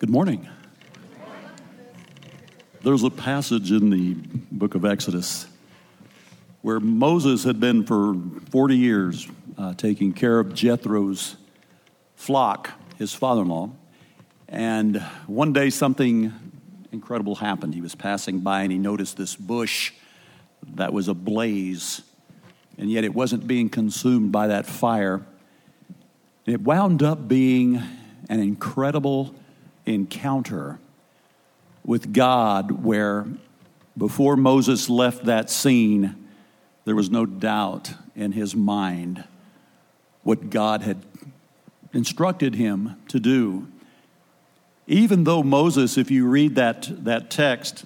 Good morning. There's a passage in the book of Exodus where Moses had been for 40 years uh, taking care of Jethro's flock, his father in law. And one day something incredible happened. He was passing by and he noticed this bush that was ablaze, and yet it wasn't being consumed by that fire. It wound up being an incredible encounter with God where before Moses left that scene, there was no doubt in his mind what God had instructed him to do. Even though Moses, if you read that, that text,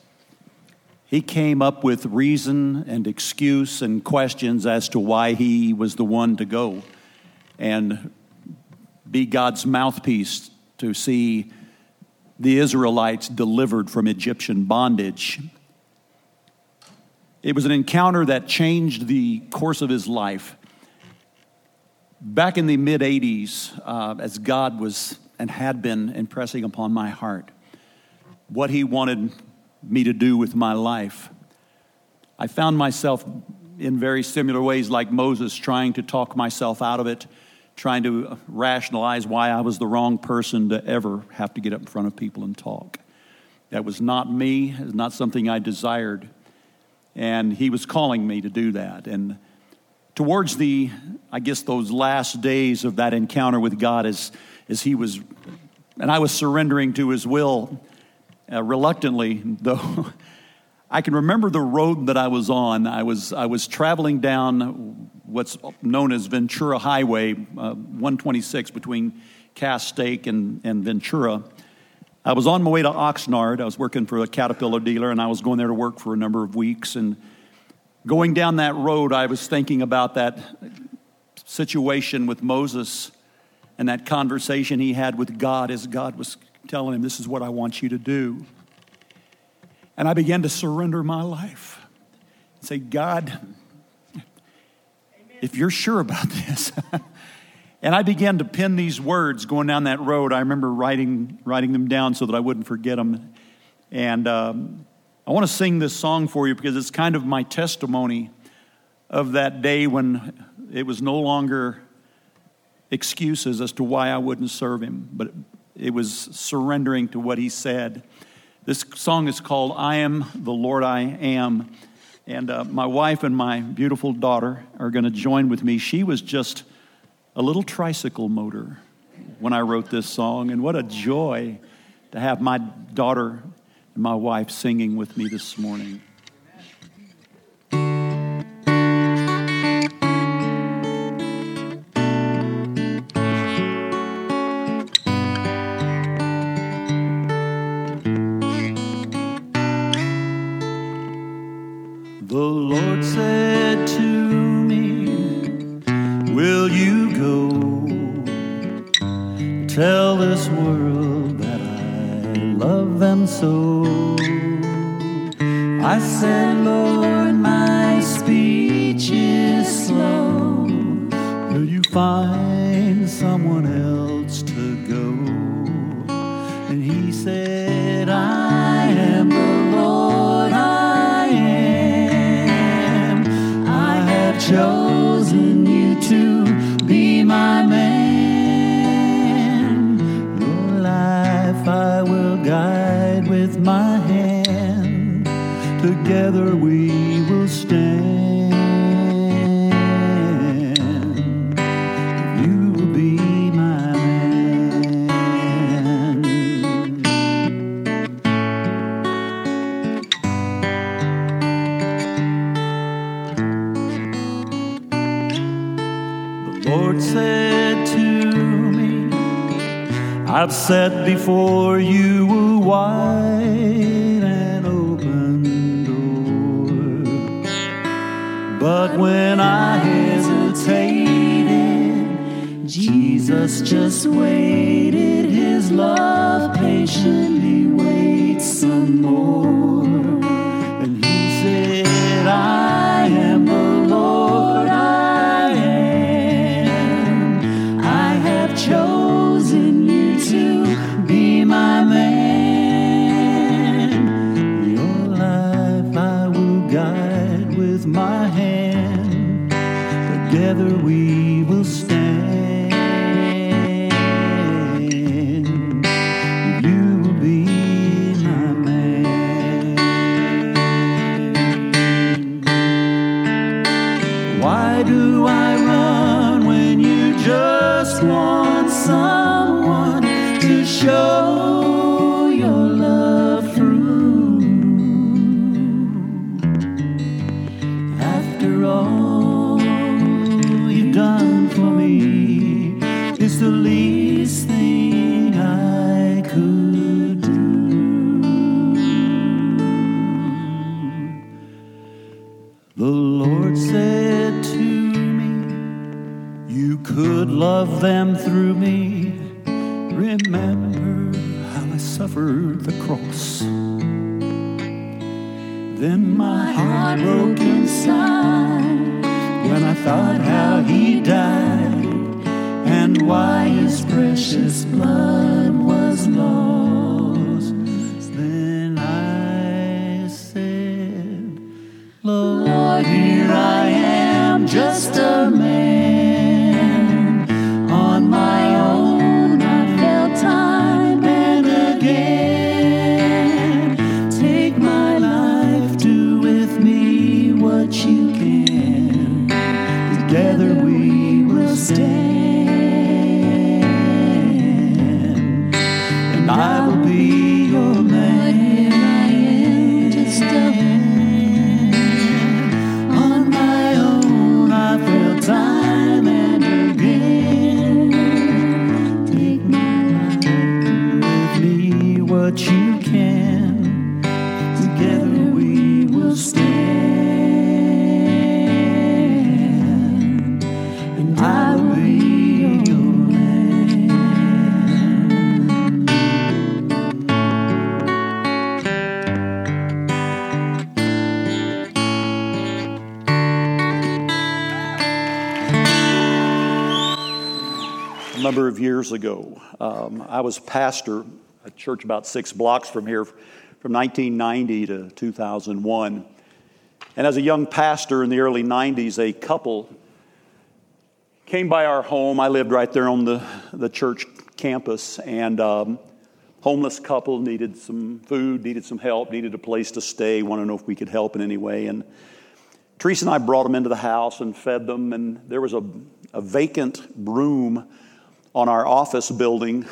he came up with reason and excuse and questions as to why he was the one to go and be God's mouthpiece to see the Israelites delivered from Egyptian bondage. It was an encounter that changed the course of his life. Back in the mid 80s, uh, as God was and had been impressing upon my heart what He wanted me to do with my life, I found myself in very similar ways, like Moses, trying to talk myself out of it, trying to rationalize why I was the wrong person to ever have to get up in front of people and talk. That was not me, it was not something I desired. And He was calling me to do that. And towards the, I guess, those last days of that encounter with God, as as he was, and I was surrendering to his will uh, reluctantly, though. I can remember the road that I was on. I was, I was traveling down what's known as Ventura Highway, uh, 126 between Castaic and, and Ventura. I was on my way to Oxnard. I was working for a Caterpillar dealer, and I was going there to work for a number of weeks. And going down that road, I was thinking about that situation with Moses and that conversation he had with God as God was telling him, This is what I want you to do. And I began to surrender my life and say, God, if you're sure about this. and I began to pen these words going down that road. I remember writing, writing them down so that I wouldn't forget them. And um, I want to sing this song for you because it's kind of my testimony of that day when it was no longer excuses as to why I wouldn't serve him, but it was surrendering to what he said. This song is called I Am the Lord I Am. And uh, my wife and my beautiful daughter are going to join with me. She was just a little tricycle motor when I wrote this song. And what a joy to have my daughter and my wife singing with me this morning. I've set before you a wide and open door. But when I hesitated, Jesus just waited. His love patiently waits some more. The Lord said to me, You could love them through me. Remember how I suffered the cross. Then my heart broke inside when I thought how he died and why his precious blood was lost. Number of years ago, um, I was pastor at a church about six blocks from here from 1990 to 2001. And as a young pastor in the early 90s, a couple came by our home. I lived right there on the, the church campus, and um, homeless couple needed some food, needed some help, needed a place to stay, wanted to know if we could help in any way. And Teresa and I brought them into the house and fed them, and there was a, a vacant room on our office building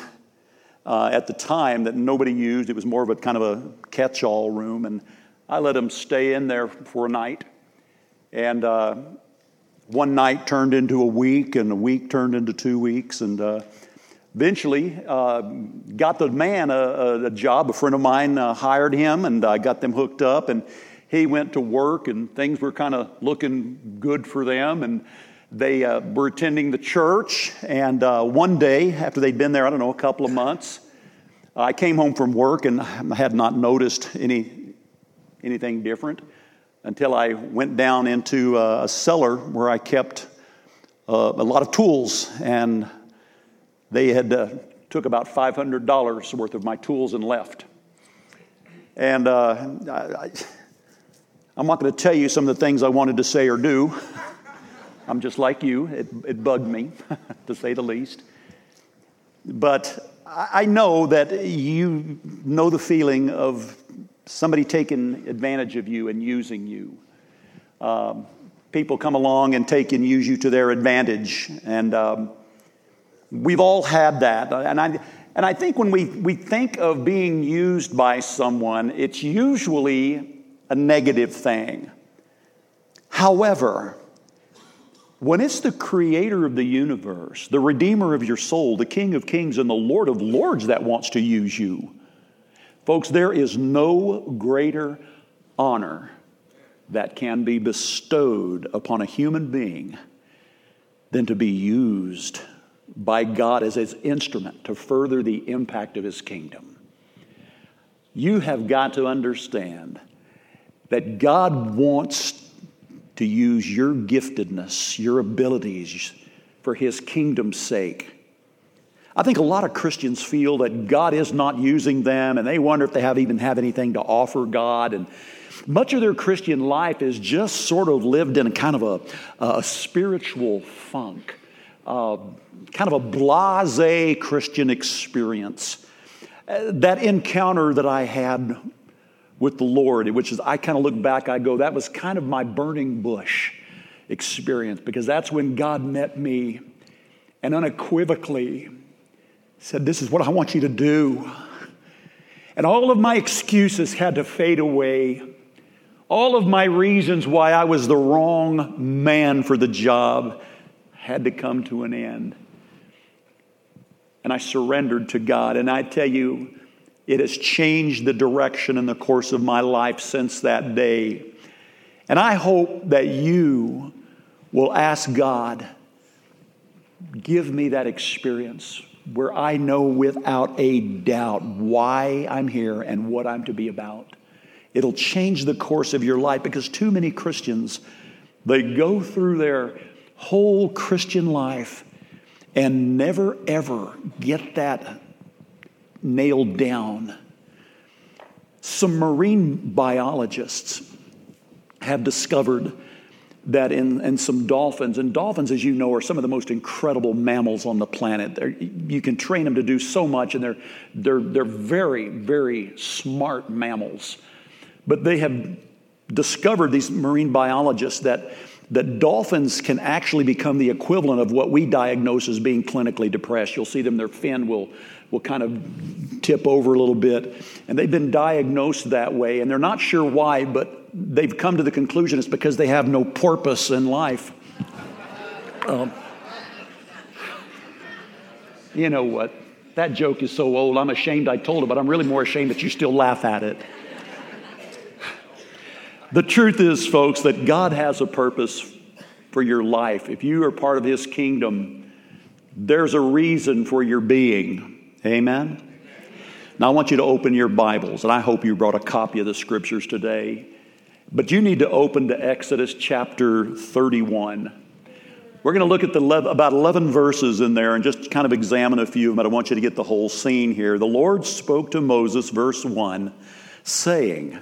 uh, at the time that nobody used. It was more of a kind of a catch all room, and I let them stay in there for a night. And uh, one night turned into a week, and a week turned into two weeks, and uh, eventually uh, got the man a, a, job. A friend of mine uh, hired him, and I got them hooked up, and he went to work, and things were kind of looking good for them, and they uh, were attending the church, and uh, one day, after they'd been there, I don't know, a couple of months, I came home from work and I had not noticed any, anything different until I went down into uh, a cellar where I kept uh, a lot of tools, and they had uh, took about $500 worth of my tools and left. And uh, I, I'm not going to tell you some of the things I wanted to say or do. I'm just like you. It, it bugged me, to say the least. But I know that you know the feeling of somebody taking advantage of you and using you. Um, people come along and take and use you to their advantage. And um, we've all had that. And I, and I think when we, we think of being used by someone, it's usually a negative thing. However, when it's the creator of the universe, the redeemer of your soul, the king of kings, and the lord of lords that wants to use you, folks, there is no greater honor that can be bestowed upon a human being than to be used by God as his instrument to further the impact of his kingdom. You have got to understand that God wants to use your giftedness, your abilities for his kingdom's sake. I think a lot of Christians feel that God is not using them and they wonder if they have even have anything to offer God and much of their Christian life is just sort of lived in a kind of a, a spiritual funk, uh, kind of a blase Christian experience. Uh, that encounter that I had with the Lord, which is, I kind of look back, I go, that was kind of my burning bush experience because that's when God met me and unequivocally said, This is what I want you to do. And all of my excuses had to fade away. All of my reasons why I was the wrong man for the job had to come to an end. And I surrendered to God. And I tell you, it has changed the direction and the course of my life since that day. And I hope that you will ask God, give me that experience where I know without a doubt why I'm here and what I'm to be about. It'll change the course of your life because too many Christians, they go through their whole Christian life and never ever get that nailed down. Some marine biologists have discovered that in, in some dolphins, and dolphins, as you know, are some of the most incredible mammals on the planet. They're, you can train them to do so much, and they're, they're, they're very, very smart mammals. But they have discovered, these marine biologists, that, that dolphins can actually become the equivalent of what we diagnose as being clinically depressed. You'll see them, their fin will, will kind of tip over a little bit. And they've been diagnosed that way, and they're not sure why, but they've come to the conclusion it's because they have no purpose in life. Um, you know what? That joke is so old, I'm ashamed I told it, but I'm really more ashamed that you still laugh at it. The truth is, folks, that God has a purpose for your life. If you are part of His kingdom, there's a reason for your being. Amen? Now, I want you to open your Bibles, and I hope you brought a copy of the scriptures today. But you need to open to Exodus chapter 31. We're going to look at the about 11 verses in there and just kind of examine a few of them. But I want you to get the whole scene here. The Lord spoke to Moses, verse 1, saying,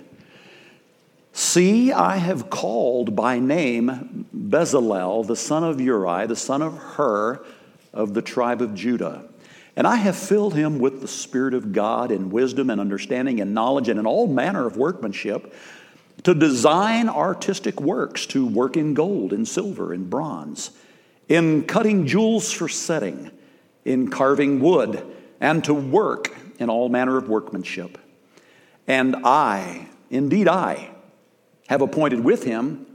See, I have called by name Bezalel, the son of Uri, the son of Hur, of the tribe of Judah. And I have filled him with the Spirit of God in wisdom and understanding and knowledge and in all manner of workmanship to design artistic works, to work in gold and silver and bronze, in cutting jewels for setting, in carving wood, and to work in all manner of workmanship. And I, indeed I, have appointed with him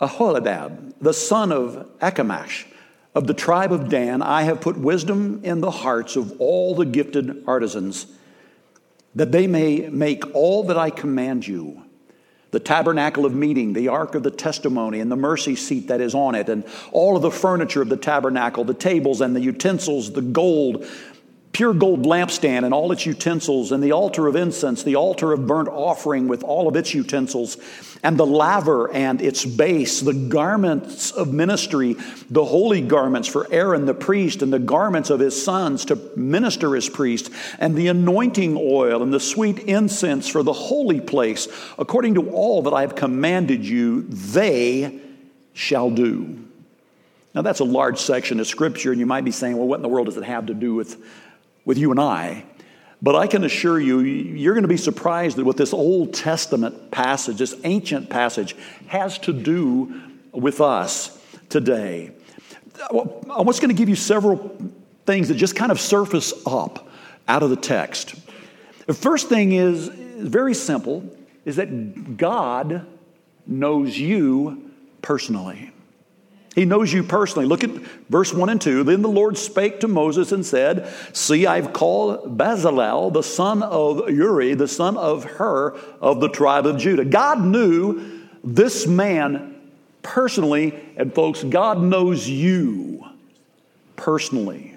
Aholiab, the son of Ahisamach, of the tribe of Dan. I have put wisdom in the hearts of all the gifted artisans that they may make all that I command you the tabernacle of meeting, the ark of the testimony, and the mercy seat that is on it, and all of the furniture of the tabernacle, the tables and the utensils, the gold, pure gold lampstand and all its utensils, and the altar of incense, the altar of burnt offering with all of its utensils, and the laver and its base, the garments of ministry, the holy garments for Aaron the priest, and the garments of his sons to minister as priest, and the anointing oil and the sweet incense for the holy place, according to all that I have commanded you, they shall do. Now, that's a large section of scripture, and you might be saying, well, what in the world does it have to do with with you and I. But I can assure you, you're going to be surprised at what this Old Testament passage, this ancient passage, has to do with us today. I'm just going to give you several things that just kind of surface up out of the text. The first thing is very simple is that God knows you personally. He knows you personally. Look at verse 1 and 2. Then the Lord spake to Moses and said, See, I've called Bezalel, the son of Uri, the son of Hur, of the tribe of Judah. God knew this man personally, and folks, God knows you personally.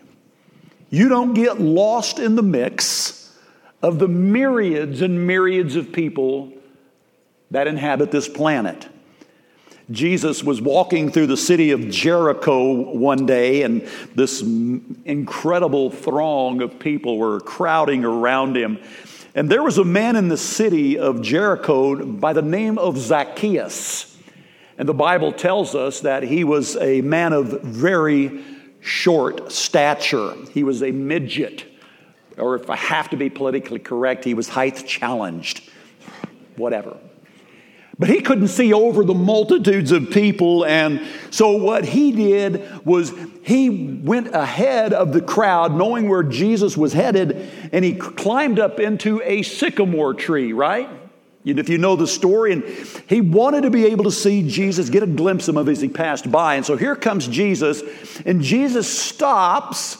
You don't get lost in the mix of the myriads and myriads of people that inhabit this planet. Jesus was walking through the city of Jericho one day, and this incredible throng of people were crowding around him. And there was a man in the city of Jericho by the name of Zacchaeus. And the Bible tells us that he was a man of very short stature. He was a midget, or if I have to be politically correct, he was height challenged. Whatever. But he couldn't see over the multitudes of people. And so what he did was he went ahead of the crowd, knowing where Jesus was headed, and he climbed up into a sycamore tree, right? If you know the story, and he wanted to be able to see Jesus, get a glimpse of him as he passed by. And so here comes Jesus, and Jesus stops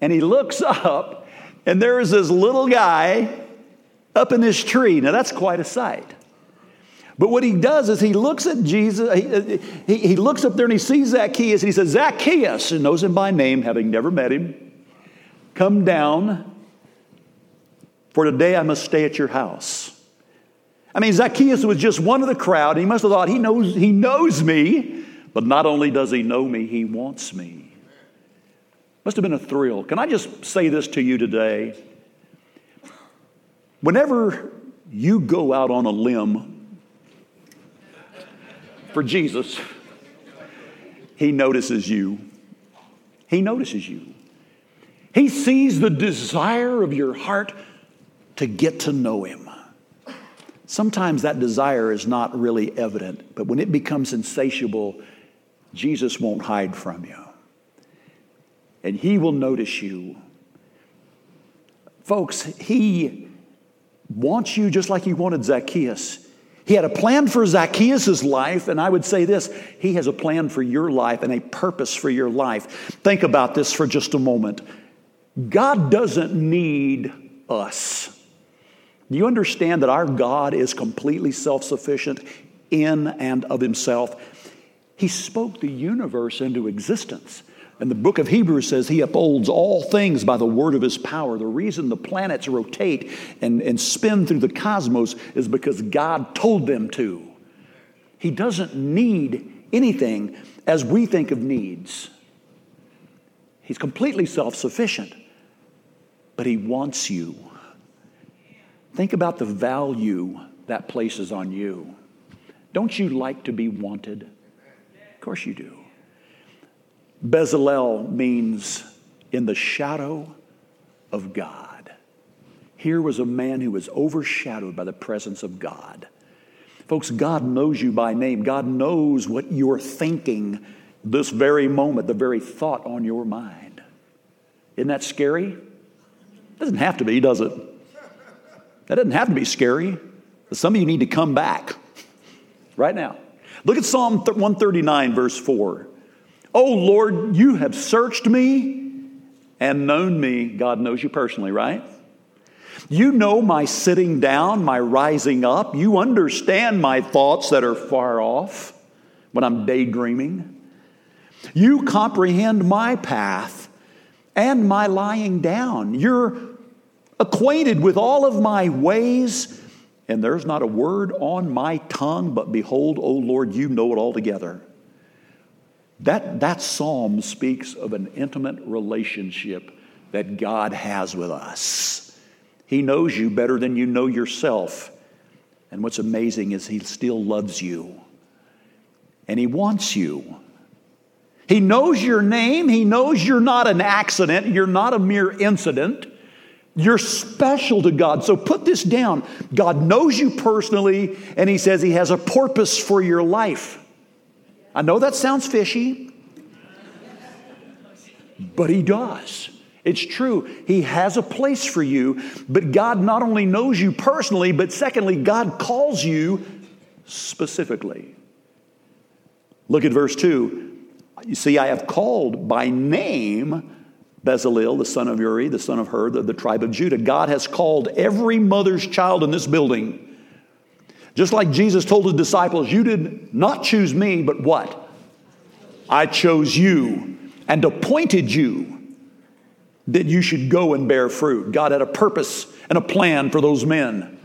and he looks up, and there is this little guy up in this tree. Now, that's quite a sight. But what he does is he looks at Jesus, he, uh, he, he, looks up there and he sees Zacchaeus and he says, Zacchaeus, and knows him by name, having never met him, come down, for today I must stay at your house. I mean, Zacchaeus was just one of the crowd. He must have thought, he knows, he knows me, but not only does he know me, he wants me. Must have been a thrill. Can I just say this to you today? Whenever you go out on a limb for Jesus, he notices you. He notices you. He sees the desire of your heart to get to know him. Sometimes that desire is not really evident, but when it becomes insatiable, Jesus won't hide from you. And he will notice you. Folks, he wants you just like he wanted Zacchaeus. He had a plan for Zacchaeus' life, and I would say this He has a plan for your life and a purpose for your life. Think about this for just a moment. God doesn't need us. Do you understand that our God is completely self sufficient in and of himself? He spoke the universe into existence. And the book of Hebrews says he upholds all things by the word of his power. The reason the planets rotate and, and spin through the cosmos is because God told them to. He doesn't need anything as we think of needs. He's completely self sufficient, but he wants you. Think about the value that places on you. Don't you like to be wanted? Of course you do. Bezalel means in the shadow of God. Here was a man who was overshadowed by the presence of God. Folks, God knows you by name. God knows what you're thinking this very moment, the very thought on your mind. Isn't that scary? Doesn't have to be, does it? That doesn't have to be scary. Some of you need to come back right now. Look at Psalm 139, verse 4. Oh Lord, you have searched me and known me. God knows you personally, right? You know my sitting down, my rising up. You understand my thoughts that are far off when I'm daydreaming. You comprehend my path and my lying down. You're acquainted with all of my ways, and there's not a word on my tongue, but behold, O Lord, you know it altogether. That, that psalm speaks of an intimate relationship that God has with us. He knows you better than you know yourself. And what's amazing is He still loves you. And He wants you. He knows your name. He knows you're not an accident. You're not a mere incident. You're special to God. So put this down. God knows you personally, and He says He has a purpose for your life. I know that sounds fishy, but He does. It's true. He has a place for you, but God not only knows you personally, but secondly, God calls you specifically. Look at verse 2. You see, I have called by name Bezalel, the son of Uri, the son of Hur, the, the tribe of Judah. God has called every mother's child in this building. Just like Jesus told his disciples, You did not choose me, but what? I chose you and appointed you that you should go and bear fruit. God had a purpose and a plan for those men.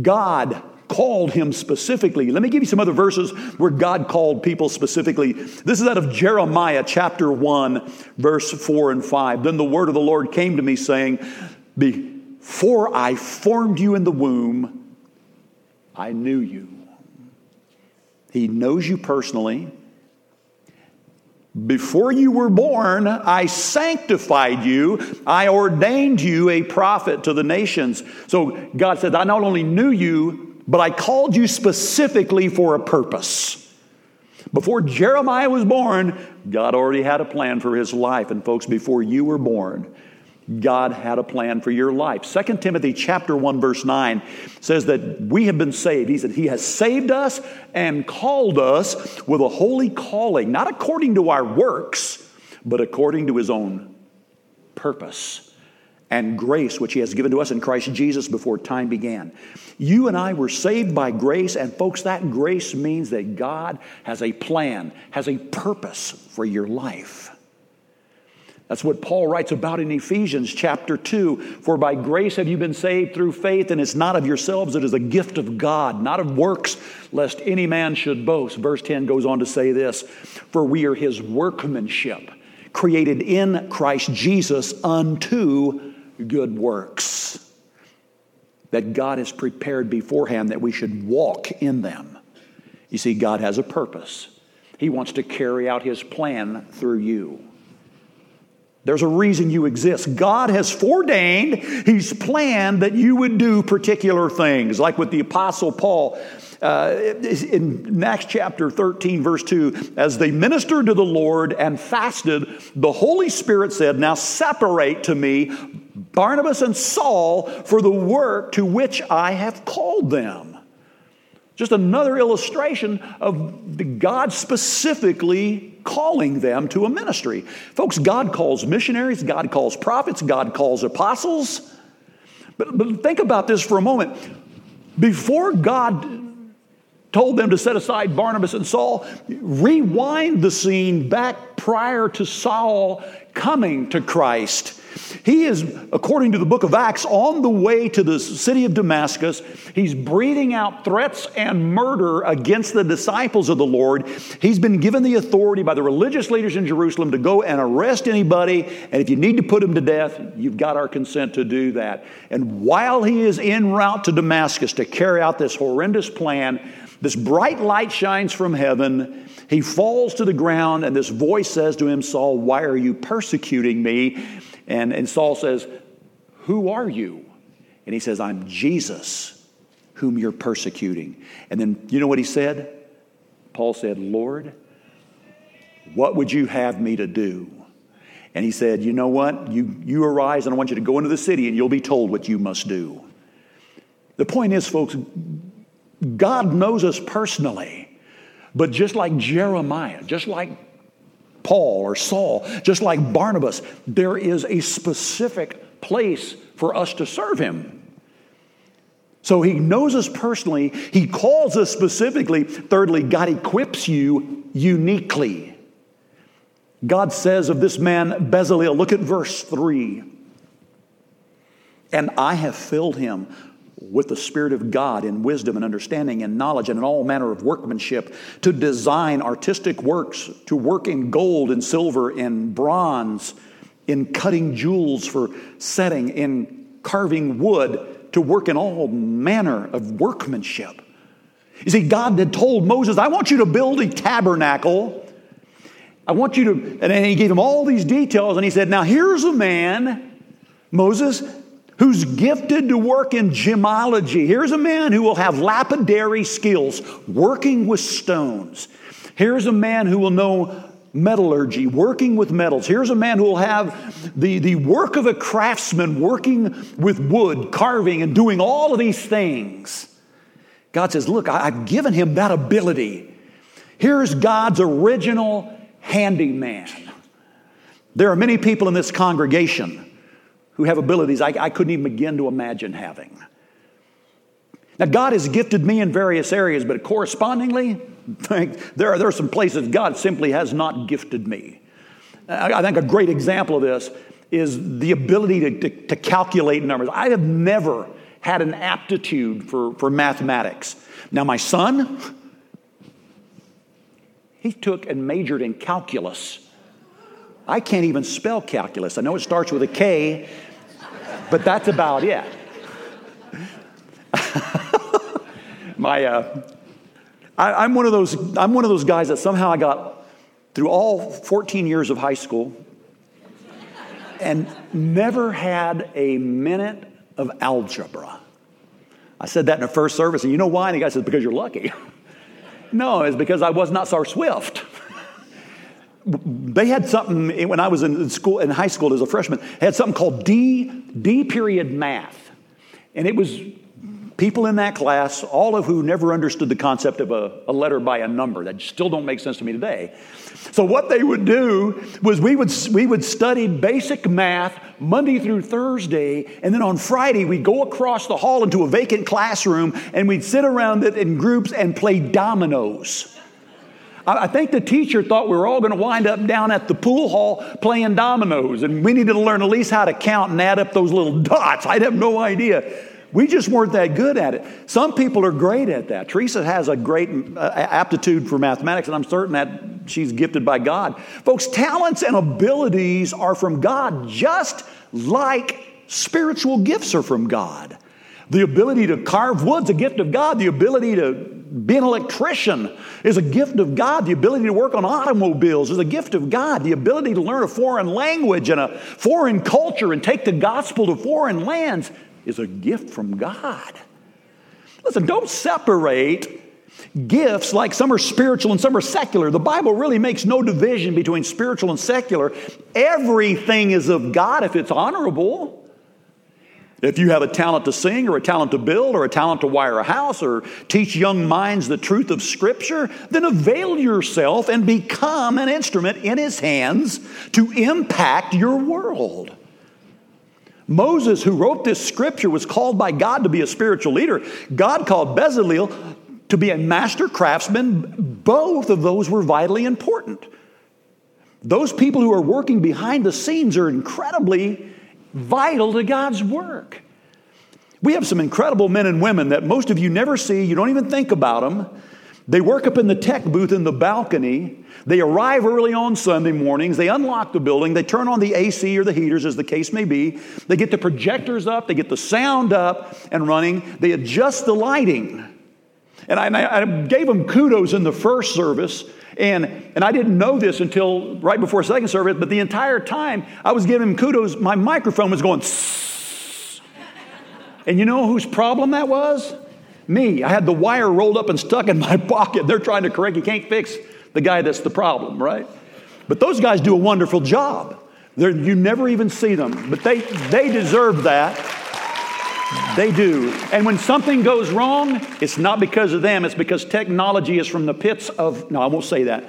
God called him specifically. Let me give you some other verses where God called people specifically. This is out of Jeremiah chapter 1, verse 4 and 5. Then the word of the Lord came to me, saying, Before I formed you in the womb, I knew you. He knows you personally. Before you were born, I sanctified you. I ordained you a prophet to the nations. So God said, I not only knew you, but I called you specifically for a purpose. Before Jeremiah was born, God already had a plan for his life. And folks, before you were born, God had a plan for your life. 2 Timothy chapter 1 verse 9 says that we have been saved. He said he has saved us and called us with a holy calling, not according to our works, but according to his own purpose and grace which He has given to us in Christ Jesus before time began. You and I were saved by grace, and folks, that grace means that God has a plan, has a purpose for your life. That's what Paul writes about in Ephesians chapter 2. For by grace have you been saved through faith, and it's not of yourselves, it is a gift of God, not of works, lest any man should boast. Verse 10 goes on to say this For we are his workmanship, created in Christ Jesus unto good works that God has prepared beforehand that we should walk in them. You see, God has a purpose. He wants to carry out His plan through you. There's a reason you exist. God has foreordained, He's planned that you would do particular things, like with the Apostle Paul. Uh, in Acts chapter 13, verse 2, as they ministered to the Lord and fasted, the Holy Spirit said, Now separate to me Barnabas and Saul for the work to which I have called them. Just another illustration of God specifically calling them to a ministry. Folks, God calls missionaries, God calls prophets, God calls apostles. But, but think about this for a moment. Before God told them to set aside Barnabas and Saul, rewind the scene back prior to Saul coming to Christ. He is, according to the book of Acts, on the way to the city of Damascus. He's breathing out threats and murder against the disciples of the Lord. He's been given the authority by the religious leaders in Jerusalem to go and arrest anybody. And if you need to put him to death, you've got our consent to do that. And while he is en route to Damascus to carry out this horrendous plan, this bright light shines from heaven. He falls to the ground, and this voice says to him, Saul, why are you persecuting me? And, and Saul says, Who are you? And he says, I'm Jesus, whom you're persecuting. And then, you know what he said? Paul said, Lord, what would you have me to do? And he said, You know what? You, you arise, and I want you to go into the city, and you'll be told what you must do. The point is, folks, God knows us personally. But just like Jeremiah, just like Paul or Saul, just like Barnabas, there is a specific place for us to serve him. So he knows us personally, he calls us specifically. Thirdly, God equips you uniquely. God says of this man, Bezalel, look at verse 3. And I have filled him with the Spirit of God in wisdom and understanding and knowledge and in all manner of workmanship, to design artistic works, to work in gold and silver, in bronze, in cutting jewels for setting, in carving wood, to work in all manner of workmanship. You see, God had told Moses, I want you to build a tabernacle. I want you to, and he gave him all these details, and he said, Now here's a man, Moses, who's gifted to work in gemology. Here's a man who will have lapidary skills, working with stones. Here's a man who will know metallurgy, working with metals. Here's a man who will have the, the work of a craftsman, working with wood, carving, and doing all of these things. God says, Look, I've given him that ability. Here's God's original handyman. There are many people in this congregation who have abilities I, I couldn't even begin to imagine having. Now, God has gifted me in various areas, but correspondingly, there are, there are some places God simply has not gifted me. I think a great example of this is the ability to, to, to, calculate numbers. I have never had an aptitude for, for mathematics. Now, my son, he took and majored in calculus. I can't even spell calculus. I know it starts with a K, but that's about it. My, uh, I, am one of those. I'm one of those guys that somehow I got through all 14 years of high school and never had a minute of algebra. I said that in the first service, and you know why? And the guy says, because you're lucky. no, it's because I was not so swift they had something when I was in school in high school as a freshman. Had something called D D period math, and it was people in that class, all of who never understood the concept of a, a, letter by a number. That still don't make sense to me today. So what they would do was we would, we would study basic math Monday through Thursday, and then on Friday we'd go across the hall into a vacant classroom and we'd sit around it in groups and play dominoes. I think the teacher thought we were all going to wind up down at the pool hall playing dominoes, and we needed to learn at least how to count and add up those little dots. I have no idea. We just weren't that good at it. Some people are great at that. Teresa has a great uh, aptitude for mathematics, and I'm certain that she's gifted by God. Folks, talents and abilities are from God, just like spiritual gifts are from God. The ability to carve wood's a gift of God. The ability to be an electrician is a gift of God. The ability to work on automobiles is a gift of God. The ability to learn a foreign language and a foreign culture and take the gospel to foreign lands is a gift from God. Listen, don't separate gifts like some are spiritual and some are secular. The Bible really makes no division between spiritual and secular. Everything is of God if it's honorable. If you have a talent to sing or a talent to build or a talent to wire a house or teach young minds the truth of Scripture, then avail yourself and become an instrument in His hands to impact your world. Moses, who wrote this scripture, was called by God to be a spiritual leader. God called Bezalel to be a master craftsman. Both of those were vitally important. Those people who are working behind the scenes are incredibly vital to God's work. We have some incredible men and women that most of you never see, you don't even think about them. They work up in the tech booth in the balcony. They arrive early on Sunday mornings. They unlock the building. They turn on the AC or the heaters, as the case may be. They get the projectors up. They get the sound up and running. They adjust the lighting. And I, I gave them kudos in the first service. And, and I didn't know this until right before second service, but the entire time I was giving him kudos, my microphone was going. And you know whose problem that was? Me. I had the wire rolled up and stuck in my pocket. They're trying to correct. You can't fix the guy that's the problem, right? But those guys do a wonderful job. They're, you never even see them, but they, they deserve that. They do. And when something goes wrong, it's not because of them, it's because technology is from the pits of, no, I won't say that,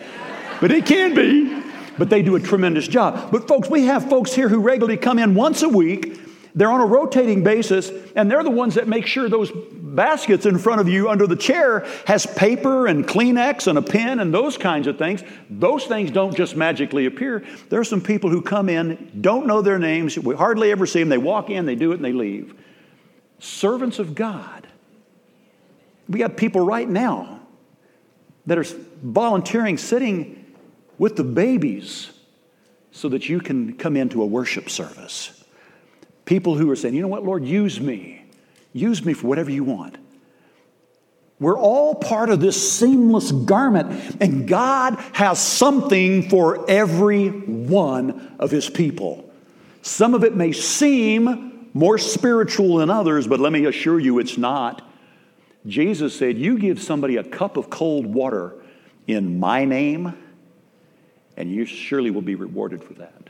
but it can be. But they do a tremendous job. But folks, we have folks here who regularly come in once a week they're on a rotating basis, and they're the ones that make sure those baskets in front of you under the chair has paper and Kleenex and a pen and those kinds of things. Those things don't just magically appear. There are some people who come in, don't know their names, we hardly ever see them. They walk in, they do it, and they leave. Servants of God. We got people right now that are volunteering, sitting with the babies so that you can come into a worship service. People who are saying, you know what, Lord, use me. Use me for whatever you want. We're all part of this seamless garment, and God has something for every one of His people. Some of it may seem more spiritual than others, but let me assure you it's not. Jesus said, You give somebody a cup of cold water in my name, and you surely will be rewarded for that.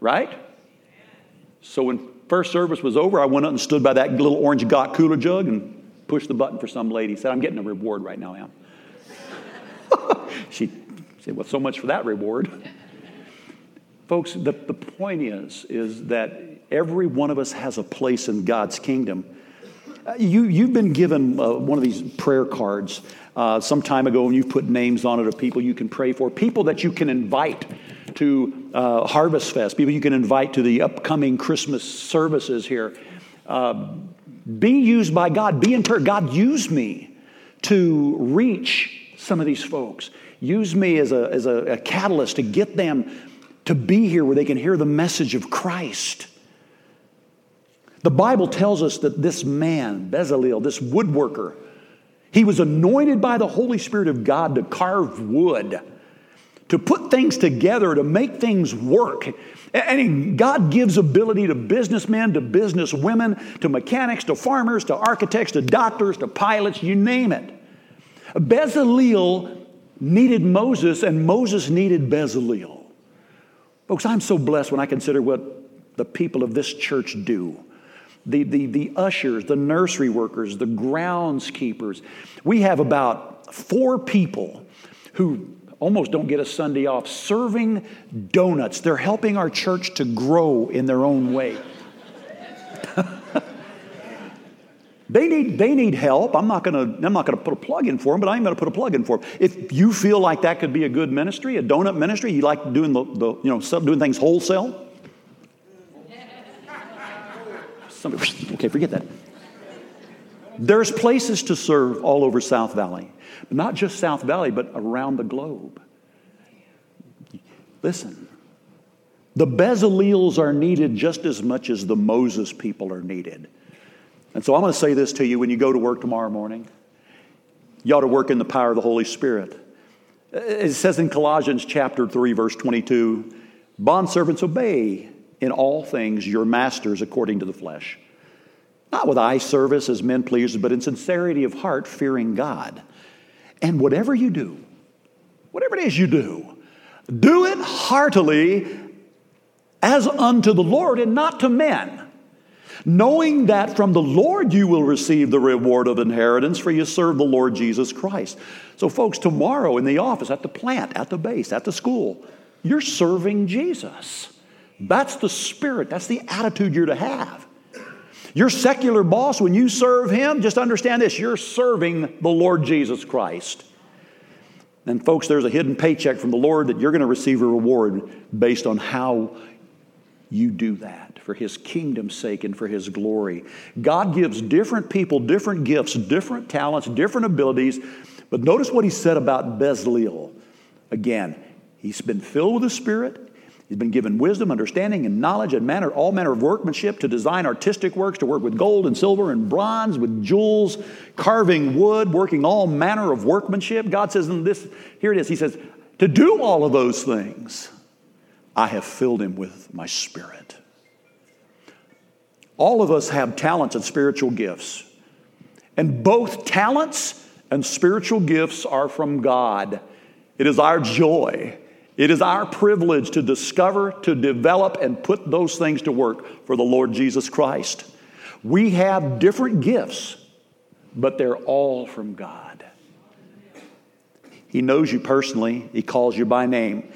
Right? So when first service was over, I went up and stood by that little orange Gott cooler jug and pushed the button for some lady. Said, I'm getting a reward right now, Am. she said, Well, so much for that reward. Folks, the, the point is, is that every one of us has a place in God's kingdom. Uh, you, you've been given uh, one of these prayer cards uh, some time ago, and you've put names on it of people you can pray for, people that you can invite to uh, Harvest Fest, people you can invite to the upcoming Christmas services here. Uh, be used by God, be in prayer. God, use me to reach some of these folks. Use me as a, as a, a catalyst to get them to be here where they can hear the message of Christ. The Bible tells us that this man, Bezalel, this woodworker, he was anointed by the Holy Spirit of God to carve wood to put things together, to make things work. And God gives ability to businessmen, to businesswomen, to mechanics, to farmers, to architects, to doctors, to pilots, you name it. Bezalel needed Moses, and Moses needed Bezalel. Folks, I'm so blessed when I consider what the people of this church do. The, the, the ushers, the nursery workers, the groundskeepers. We have about four people who almost don't get a Sunday off serving donuts. They're helping our church to grow in their own way. They need, they need help. I'm not going to I'm not to put a plug in for them, but I'm going to put a plug in for them. If you feel like that could be a good ministry, a donut ministry, you like doing the, the you know doing things wholesale. Somebody, okay, forget that. There's places to serve all over South Valley, not just South Valley, but around the globe. Listen, the Bezalels are needed just as much as the Moses people are needed. And so I'm going to say this to you when you go to work tomorrow morning. You ought to work in the power of the Holy Spirit. It says in Colossians chapter 3, verse 22 Bondservants, obey in all things your masters according to the flesh. Not with eye service as men pleasers, but in sincerity of heart, fearing God. And whatever you do, whatever it is you do, do it heartily as unto the Lord and not to men knowing that from the Lord you will receive the reward of inheritance, for you serve the Lord Jesus Christ. So, folks, tomorrow in the office, at the plant, at the base, at the school, you're serving Jesus. That's the spirit, that's the attitude you're to have. Your secular boss, when you serve him, just understand this you're serving the Lord Jesus Christ. And, folks, there's a hidden paycheck from the Lord that you're going to receive a reward based on how you do that for his kingdom's sake and for his glory. God gives different people different gifts, different talents, different abilities. But notice what he said about Bezalel. Again, he's been filled with the Spirit. He's been given wisdom, understanding, and knowledge, and manner, all manner of workmanship to design artistic works, to work with gold and silver and bronze, with jewels, carving wood, working all manner of workmanship. God says in this, here it is, He says, to do all of those things, I have filled him with my spirit. All of us have talents and spiritual gifts. And both talents and spiritual gifts are from God. It is our joy. It is our privilege to discover, to develop, and put those things to work for the Lord Jesus Christ. We have different gifts, but they're all from God. He knows you personally, He calls you by name.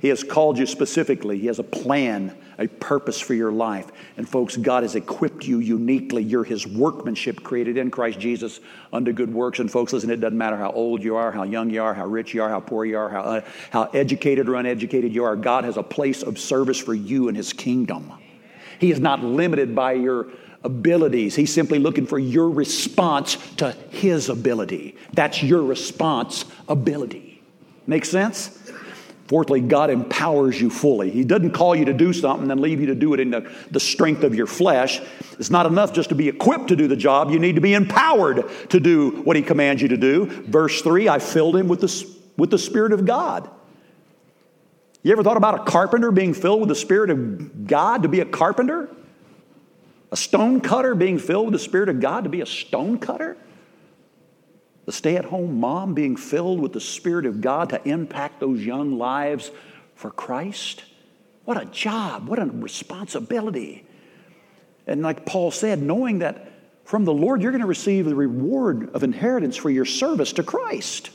He has called you specifically. He has a plan, a purpose for your life. And folks, God has equipped you uniquely. You're His workmanship created in Christ Jesus unto good works. And folks, listen, it doesn't matter how old you are, how young you are, how rich you are, how poor you are, how, uh, how educated or uneducated you are. God has a place of service for you in His kingdom. He is not limited by your abilities. He's simply looking for your response to His ability. That's your response ability. Make sense? Fourthly, God empowers you fully. He doesn't call you to do something and leave you to do it in the, the, strength of your flesh. It's not enough just to be equipped to do the job. You need to be empowered to do what He commands you to do. Verse 3 I filled him with the, with the Spirit of God. You ever thought about a carpenter being filled with the Spirit of God to be a carpenter? A stone cutter being filled with the Spirit of God to be a stone cutter? The stay at home mom being filled with the Spirit of God to impact those young lives for Christ. What a job, what a responsibility. And like Paul said, knowing that from the Lord you're going to receive the reward of inheritance for your service to Christ.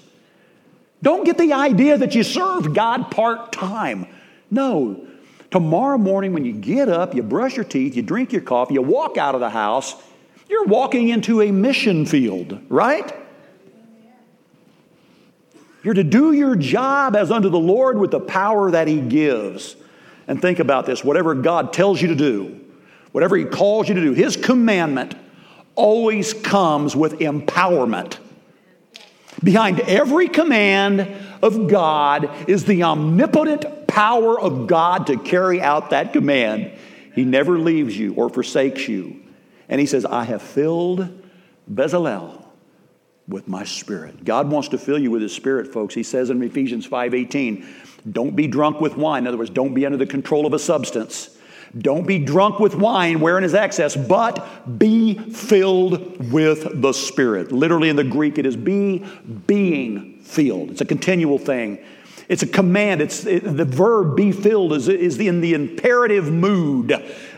Don't get the idea that you serve God part time. No. Tomorrow morning, when you get up, you brush your teeth, you drink your coffee, you walk out of the house, you're walking into a mission field, right? You're to do your job as unto the Lord with the power that He gives. And think about this whatever God tells you to do, whatever He calls you to do, His commandment always comes with empowerment. Behind every command of God is the omnipotent power of God to carry out that command. He never leaves you or forsakes you. And He says, I have filled Bezalel with my spirit. God wants to fill you with his spirit, folks. He says in Ephesians 5:18, don't be drunk with wine. In other words, don't be under the control of a substance. Don't be drunk with wine wherein is excess, but be filled with the Spirit. Literally in the Greek, it is be being filled. It's a continual thing. It's a command. It's it, the verb "be filled" is, is in the imperative mood.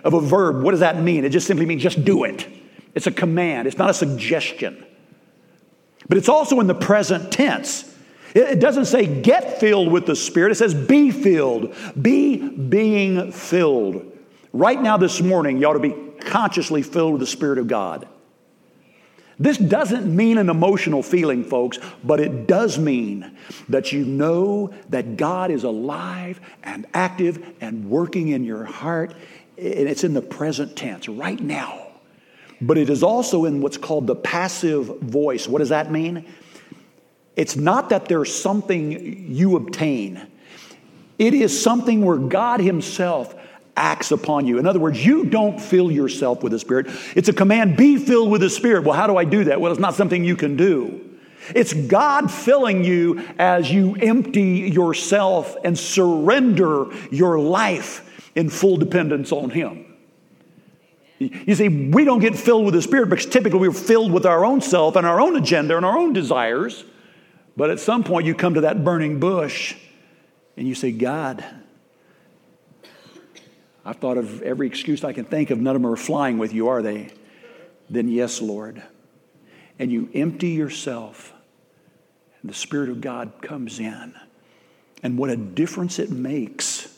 of a verb, what does that mean? It just simply means just do it. It's a command, it's not a suggestion. But it's also in the present tense. It doesn't say get filled with the Spirit, it says be filled. Be being filled. Right now, this morning, you ought to be consciously filled with the Spirit of God. This doesn't mean an emotional feeling, folks, but it does mean that you know that God is alive and active and working in your heart. And it's in the present tense, right now. But it is also in what's called the passive voice. What does that mean? It's not that there's something you obtain, it is something where God Himself acts upon you. In other words, you don't fill yourself with the Spirit. It's a command be filled with the Spirit. Well, how do I do that? Well, it's not something you can do. It's God filling you as you empty yourself and surrender your life in full dependence on Him. You see, we don't get filled with the Spirit because typically we're filled with our own self and our own agenda and our own desires. But at some point, you come to that burning bush and you say, God, I've thought of every excuse I can think of. None of them are flying with you, are they? Then, yes, Lord. And you empty yourself, and the Spirit of God comes in. And what a difference it makes.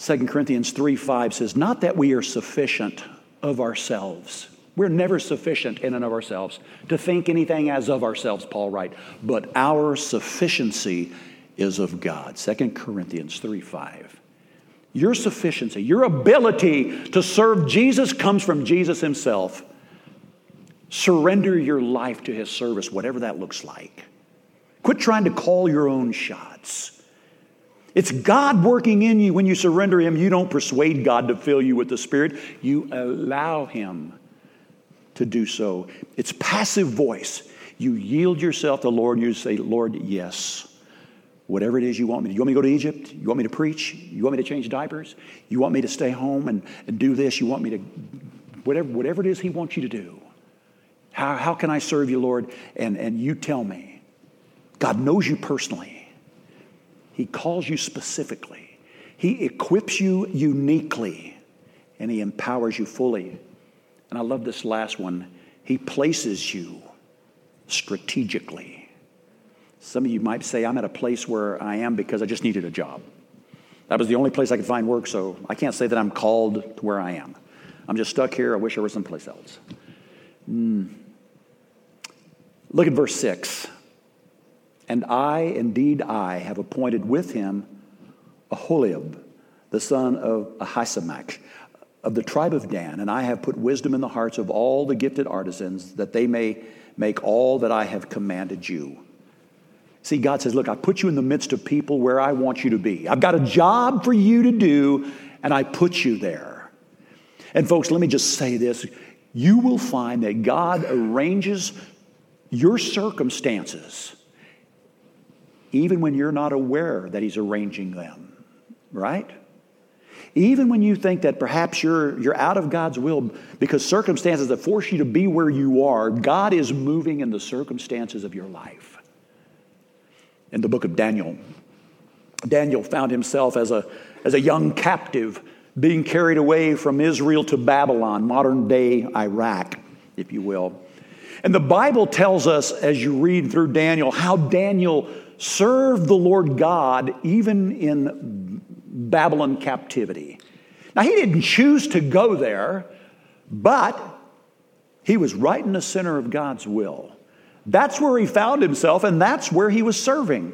2 Corinthians 3 5 says, Not that we are sufficient of ourselves. We're never sufficient in and of ourselves to think anything as of ourselves, Paul writes. But our sufficiency is of God. 2 Corinthians 3 5. Your sufficiency, your ability to serve Jesus comes from Jesus Himself. Surrender your life to His service, whatever that looks like. Quit trying to call your own shots. It's God working in you when you surrender Him. You don't persuade God to fill you with the Spirit, you allow Him to do so. It's passive voice. You yield yourself to the Lord you say, Lord, yes whatever it is you want me to. You want me to go to Egypt? You want me to preach? You want me to change diapers? You want me to stay home and, and do this? You want me to, whatever, whatever it is He wants you to do. How, how can I serve you, Lord? And, and you tell me. God knows you personally, He calls you specifically, He equips you uniquely, and He empowers you fully. And I love this last one He places you strategically. Some of you might say, I'm at a place where I am because I just needed a job. That was the only place I could find work, so I can't say that I'm called to where I am. I'm just stuck here. I wish I were someplace else. Mm. Look at verse 6. And I, indeed I, have appointed with him Aholiab, the son of Ahisamach, of the tribe of Dan, and I have put wisdom in the hearts of all the gifted artisans, that they may make all that I have commanded you. See, God says, Look, I put you in the midst of people where I want you to be. I've got a job for you to do, and I put you there. And, folks, let me just say this you will find that God arranges your circumstances even when you're not aware that He's arranging them, right? Even when you think that perhaps you're, you're out of God's will because circumstances that force you to be where you are, God is moving in the circumstances of your life in the book of Daniel. Daniel found himself as a, as a young captive being carried away from Israel to Babylon, modern day Iraq, if you will. And the Bible tells us, as you read through Daniel, how Daniel served the Lord God even in Babylon captivity. Now, he didn't choose to go there, but he was right in the center of God's will. That's where he found himself, and that's where he was serving.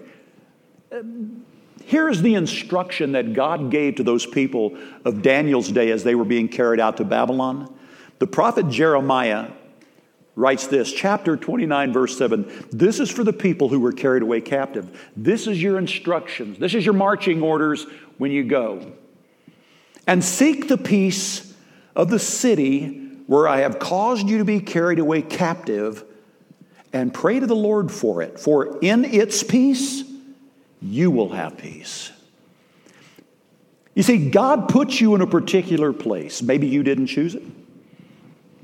Here's the instruction that God gave to those people of Daniel's day as they were being carried out to Babylon. The prophet Jeremiah writes this, chapter 29, verse 7. This is for the people who were carried away captive. This is your instructions. This is your marching orders when you go. And seek the peace of the city where I have caused you to be carried away captive and pray to the Lord for it, for in its peace, you will have peace. You see, God puts you in a particular place. Maybe you didn't choose it,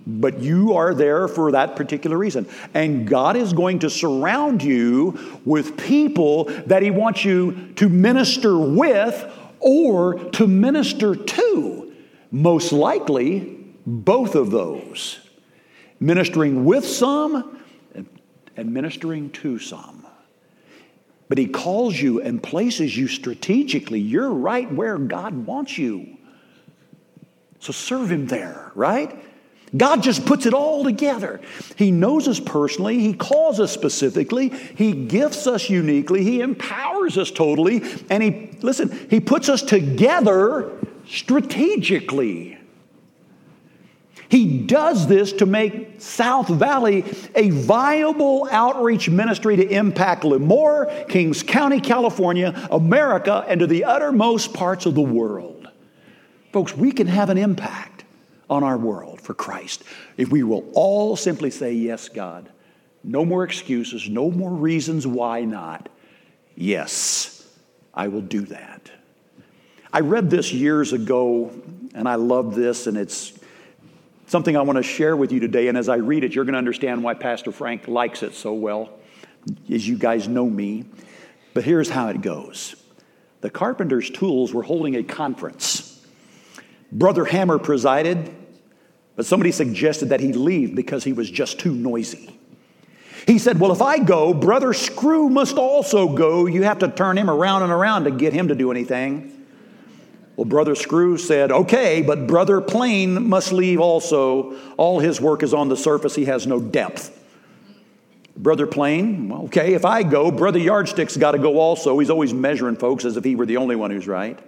but you are there for that particular reason. And God is going to surround you with people that He wants you to minister with or to minister to. Most likely, both of those. Ministering with some and ministering to some. But He calls you and places you strategically. You're right where God wants you. So serve Him there, right? God just puts it all together. He knows us personally. He calls us specifically. He gifts us uniquely. He empowers us totally. And He, listen, He puts us together strategically. He does this to make South Valley a viable outreach ministry to impact Lemoore, Kings County, California, America, and to the uttermost parts of the world. Folks, we can have an impact on our world for Christ if we will all simply say, Yes, God. No more excuses, no more reasons why not. Yes, I will do that. I read this years ago, and I love this, and it's something I want to share with you today. And as I read it, you're going to understand why Pastor Frank likes it so well, as you guys know me. But here's how it goes the carpenter's tools were holding a conference. Brother Hammer presided, but somebody suggested that he leave because he was just too noisy. He said, Well, if I go, Brother Screw must also go. You have to turn him around and around to get him to do anything. Well, Brother Screw said, Okay, but Brother Plane must leave also. All his work is on the surface, he has no depth. Brother Plane, well, okay, if I go, Brother Yardstick's got to go also. He's always measuring folks as if he were the only one who's right.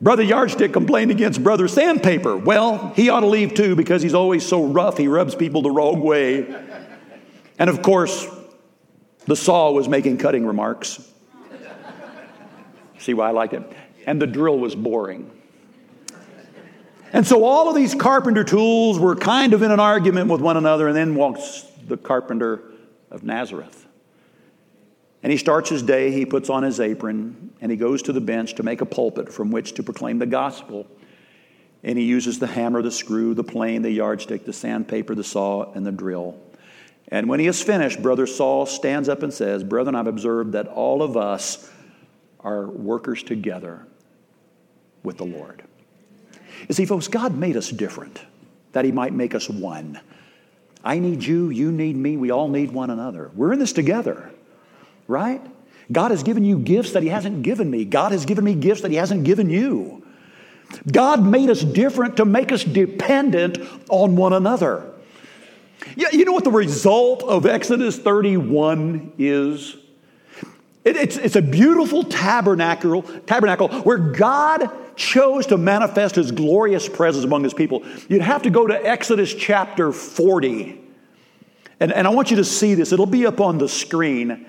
Brother Yardstick complained against Brother Sandpaper. Well, he ought to leave too because he's always so rough, he rubs people the wrong way. And of course, the saw was making cutting remarks. See why I like it? and the drill was boring. And so all of these carpenter tools were kind of in an argument with one another, and then walks the carpenter of Nazareth. And he starts his day, he puts on his apron, and he goes to the bench to make a pulpit from which to proclaim the gospel. And he uses the hammer, the screw, the plane, the yardstick, the sandpaper, the saw, and the drill. And when he is finished, Brother Saul stands up and says, Brethren, I've observed that all of us are workers together with the Lord. You see, folks, God made us different that He might make us one. I need you, you need me, we all need one another. We're in this together, right? God has given you gifts that He hasn't given me. God has given me gifts that He hasn't given you. God made us different to make us dependent on one another. Yeah, you know what the result of Exodus 31 is? It, it's, it's a beautiful tabernacle, tabernacle where God chose to manifest his glorious presence among his people. You'd have to go to Exodus chapter 40. And, and I want you to see this, it'll be up on the screen.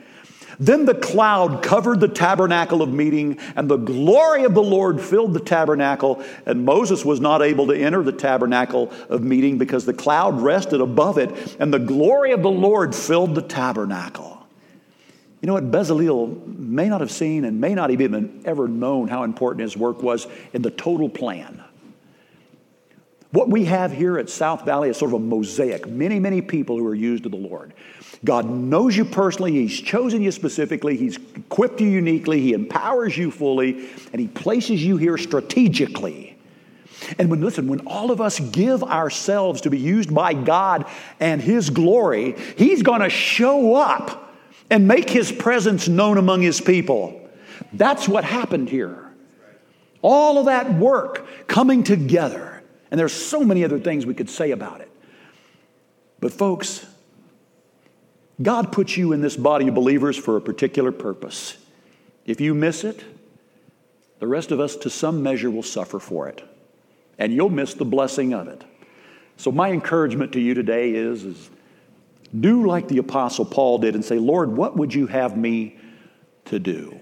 Then the cloud covered the tabernacle of meeting, and the glory of the Lord filled the tabernacle. And Moses was not able to enter the tabernacle of meeting because the cloud rested above it, and the glory of the Lord filled the tabernacle. You know what? Bezalel may not have seen and may not have even ever known how important his work was in the total plan. What we have here at South Valley is sort of a mosaic. Many, many people who are used to the Lord. God knows you personally. He's chosen you specifically. He's equipped you uniquely. He empowers you fully. And He places you here strategically. And when, listen, when all of us give ourselves to be used by God and His glory, He's going to show up and make his presence known among his people. That's what happened here. All of that work coming together. And there's so many other things we could say about it. But, folks, God puts you in this body of believers for a particular purpose. If you miss it, the rest of us, to some measure, will suffer for it. And you'll miss the blessing of it. So, my encouragement to you today is, is do like the Apostle Paul did and say, Lord, what would you have me to do?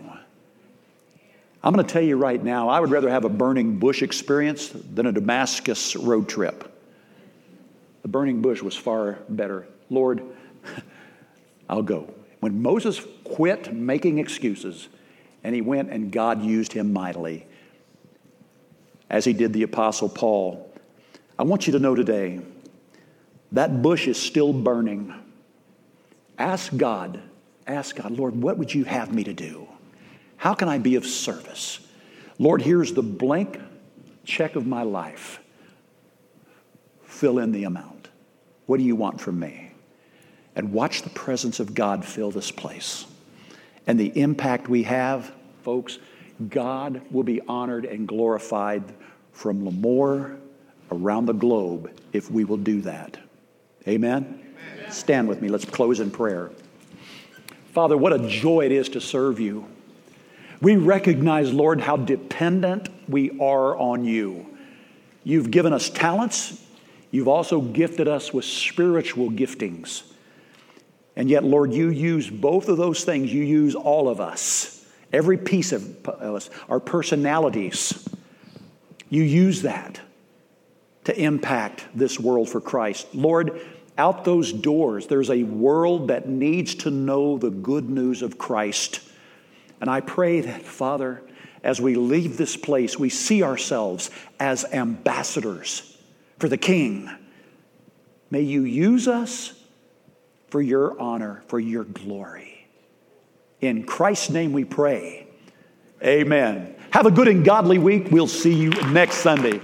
I'm going to tell you right now, I would rather have a burning bush experience than a Damascus road trip. The burning bush was far better. Lord, I'll go. When Moses quit making excuses and he went and God used him mightily, as he did the Apostle Paul, I want you to know today that bush is still burning. Ask God, ask God, Lord, what would you have me to do? How can I be of service? Lord, here's the blank check of my life. Fill in the amount. What do you want from me? And watch the presence of God fill this place. And the impact we have, folks, God will be honored and glorified from Lemoore around the globe if we will do that. Amen? Amen? Stand with me. Let's close in prayer. Father, what a joy it is to serve you. We recognize, Lord, how dependent we are on you. You've given us talents, you've also gifted us with spiritual giftings. And yet, Lord, you use both of those things. You use all of us, every piece of us, our personalities. You use that to impact this world for Christ. Lord, out those doors, there's a world that needs to know the good news of Christ. And I pray that, Father, as we leave this place, we see ourselves as ambassadors for the King. May you use us for your honor, for your glory. In Christ's name we pray. Amen. Have a good and godly week. We'll see you next Sunday.